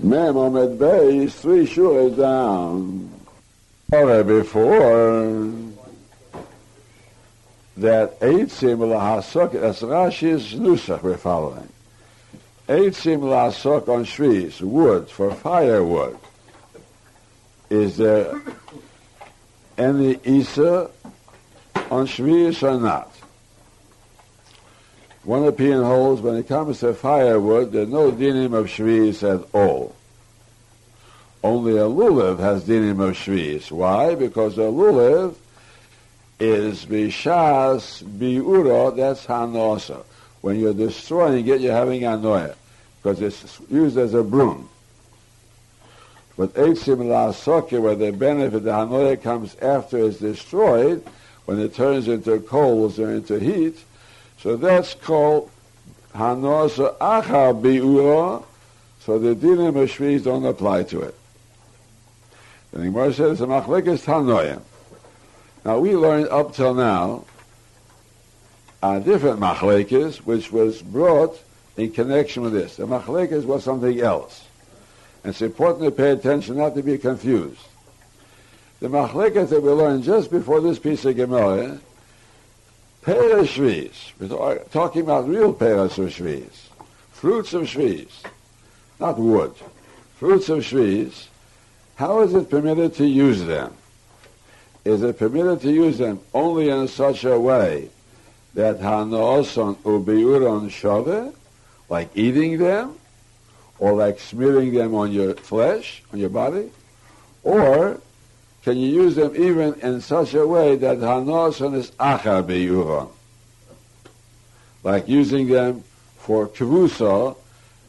Mem Omed Beis, three shuras down. Or before that eight Eitzim lahasok, that's Rashi's Nusach we're following. Eitzim lahasok on shvis, wood, for firewood. Is there any Isa on shvis or not? One opinion holds when it comes to firewood, there's no dinim of shvis at all. Only a lulav has dinim of shvis. Why? Because a lulav is bishas biura, that's hanosa. When you're destroying it, you're having anoya, because it's used as a broom. But eitzim la'asoke, where the benefit, the hanoya comes after it's destroyed, when it turns into coals or into heat, so that's called Hanosa Achar Bi'ura, so the dinim of Shviz don't apply to it. And The Gemara says, the Machlekes Hanoyim. Now we learned up till now a different Machlekes, which was brought in connection with this. The Machlekes was something else. And it's important to pay attention not to be confused. The Machlekes that we learned just before this piece of Gemara Pera Shviz. We're talking about real peras of Shviz. Fruits of Shviz. Not wood. Fruits of Shviz. How is it permitted to use them? Is it permitted to use them only in such a way that hanoson ubiuron shove, like eating them, or like smearing them on your flesh, on your body? Or can you use them even in such a way that hanoson is achar beyuron? Like using them for kavusa,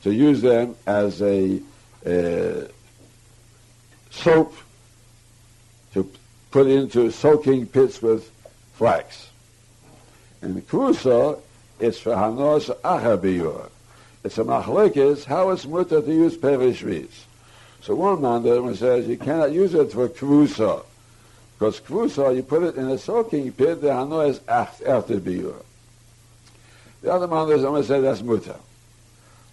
to use them as a, soap to put into soaking pits with flax. And kavusa is for hanos achar beyuron. It's a machlekes how it's mutter to use perishvis. So one man there says you cannot use it for kvusa. Because kvusa, you put it in a soaking pit, the hano is after biur. The other man says that's muta.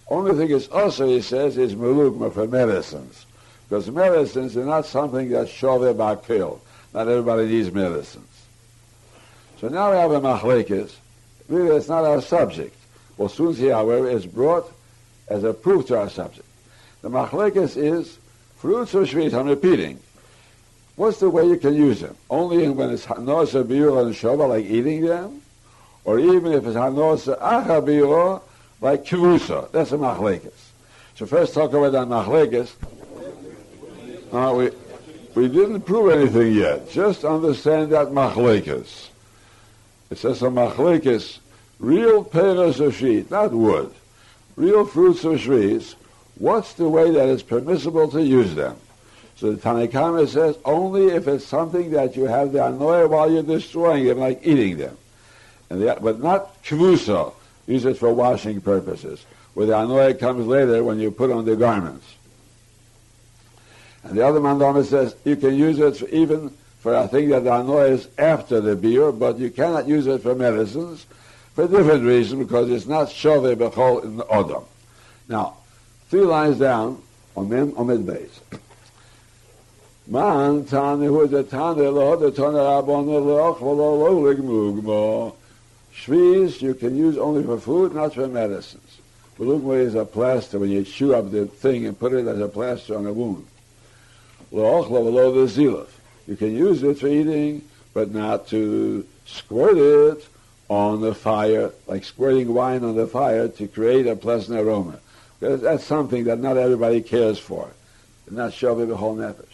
Only thing is also, he says, is melugma for medicines. Because medicines are not something that's shove by pill. Not everybody needs medicines. So now we have a machlekes. Really, it's not our subject. We'll soon see, however, it's brought as a proof to our subject. The machlekes is fruits or shvit. I'm repeating. What's the way you can use them? Only when it's hanosa biur and shova, like eating them, or even if it's hanosa acha like kivusa. That's a machlekes. So first talk about that machlekes. Uh, we we didn't prove anything yet. Just understand that machlekes. It says a machlekes, real pears of sheet, not wood, real fruits of trees what's the way that it's permissible to use them? So the Tanakhama says only if it's something that you have the anoya while you're destroying them, like eating them. And the, but not kvusa. Use it for washing purposes. Where the anoya comes later when you put on the garments. And the other mandama says you can use it for even for a thing that the anoya is after the beer, but you cannot use it for medicines for different reasons because it's not shove bechol in the odom. Now, Three lines down, Omem Omed Beis. Man Tani who is a Tani lo the Tani Rabon loch v'lo lo ligmugmo. Shviz you can use only for food, not for medicines. Bulugmo is a plaster when you chew up the thing and put it as a plaster on a wound. Loch lo lo the zilaf. You can use it for eating, but not to squirt it on the fire, like squirting wine on the fire to create a pleasant aroma. That's something that not everybody cares for. Not shoving the whole nefesh.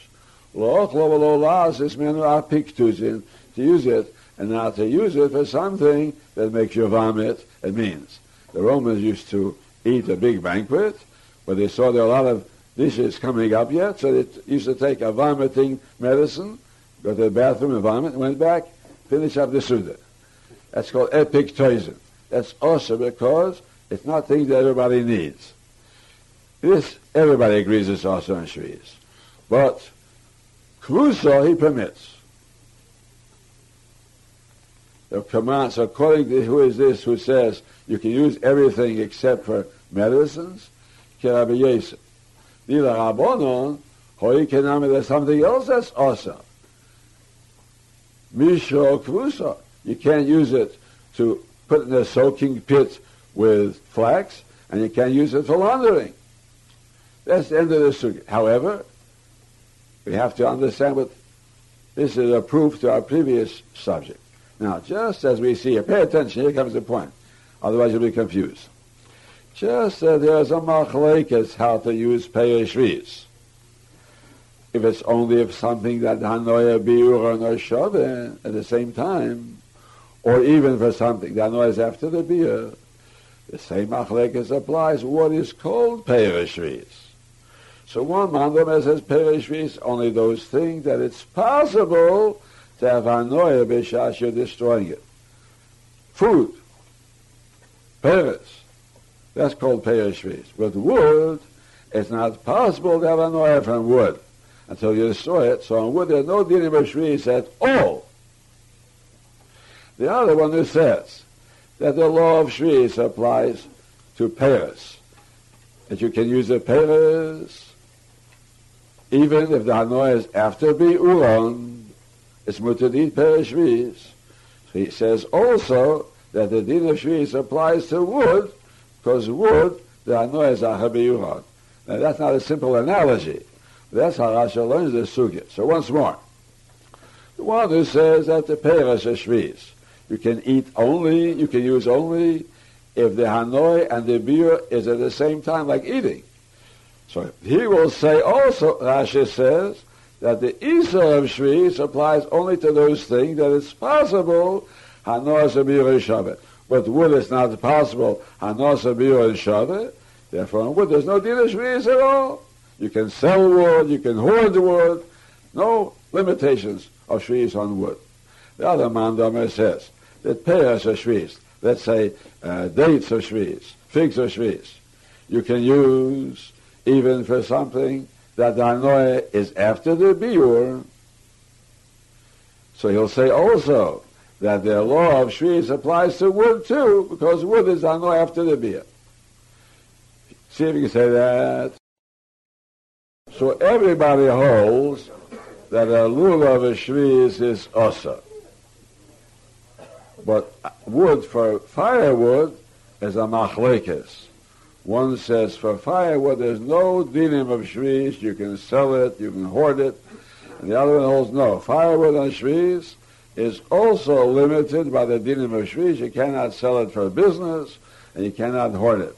To use it, and not to use it for something that makes you vomit. It means the Romans used to eat a big banquet, but they saw there were a lot of dishes coming up yet, so they used to take a vomiting medicine, go to the bathroom and vomit, and went back, finish up the Suda. That's called epictoison. That's also because it's not things that everybody needs. This, everybody agrees it's also in Shvius. But Kruso, he permits. The commands, according to who is this who says you can use everything except for medicines? Kirabi Yosef. Dila Rabbonon, Hoi Kenami, there's something else that's awesome. Mishro Kvusa. You can't use it to put in a soaking pit with flax, and you can't use it for laundering. That's the end of the sugya. However, we have to understand what this is a proof to our previous subject. Now, just as we see here, pay attention, here comes the point. Otherwise you'll be confused. Just as there's a machlekes how to use peyeshvis. If it's only if something that hanoya biur or shavin at the same time, or even for something that is after the biur, the same machlekes applies. What is called peyeshvis? So one mandam says peyeshvis only those things that it's possible to have hanoya b'shash you're destroying it. Food, Paris. That's called Peishvis. With wood, it's not possible to have an oil from wood until you destroy it. So on wood, there's no dinim of shvis at all. The other one who says that the law of shvis applies to Paris, that you can use a Paris even if the Hanoi is after Bi'uron, it's mutadit Paris shvis. So he says also that the din of shvis applies to wood, because wood, the anoy is a Now that's not a simple analogy. That's how Rashi learns the sugya. So once more, the one who says that the peras are shvis, you can eat only, you can use only if the hanoi and the beer is at the same time like eating. So he will say also, Rashi says, that the Isa of Shvis applies only to those things that it's possible Hanos Abir Shabbat. But wood is not possible. Hanos Abir Shabbat. Therefore, wood there's no din of at all. You can sell wood, you can hoard wood. No limitations of shvis on wood. The other mandamer says that pears of shvis, let's say uh, dates or shvis, figs or shvis, you can use even for something that the anoy is after the biur. So he'll say also that the law of Shvis applies to wood too, because wood is on after the beer. See if you can say that. So everybody holds that a lulav of a is osa. But wood for firewood is a machlekes. One says for firewood there's no dinim of shvis, you can sell it, you can hoard it. And the other one holds no. Firewood on shvis is also limited by the dinim of shviz. You cannot sell it for business, and you cannot hoard it.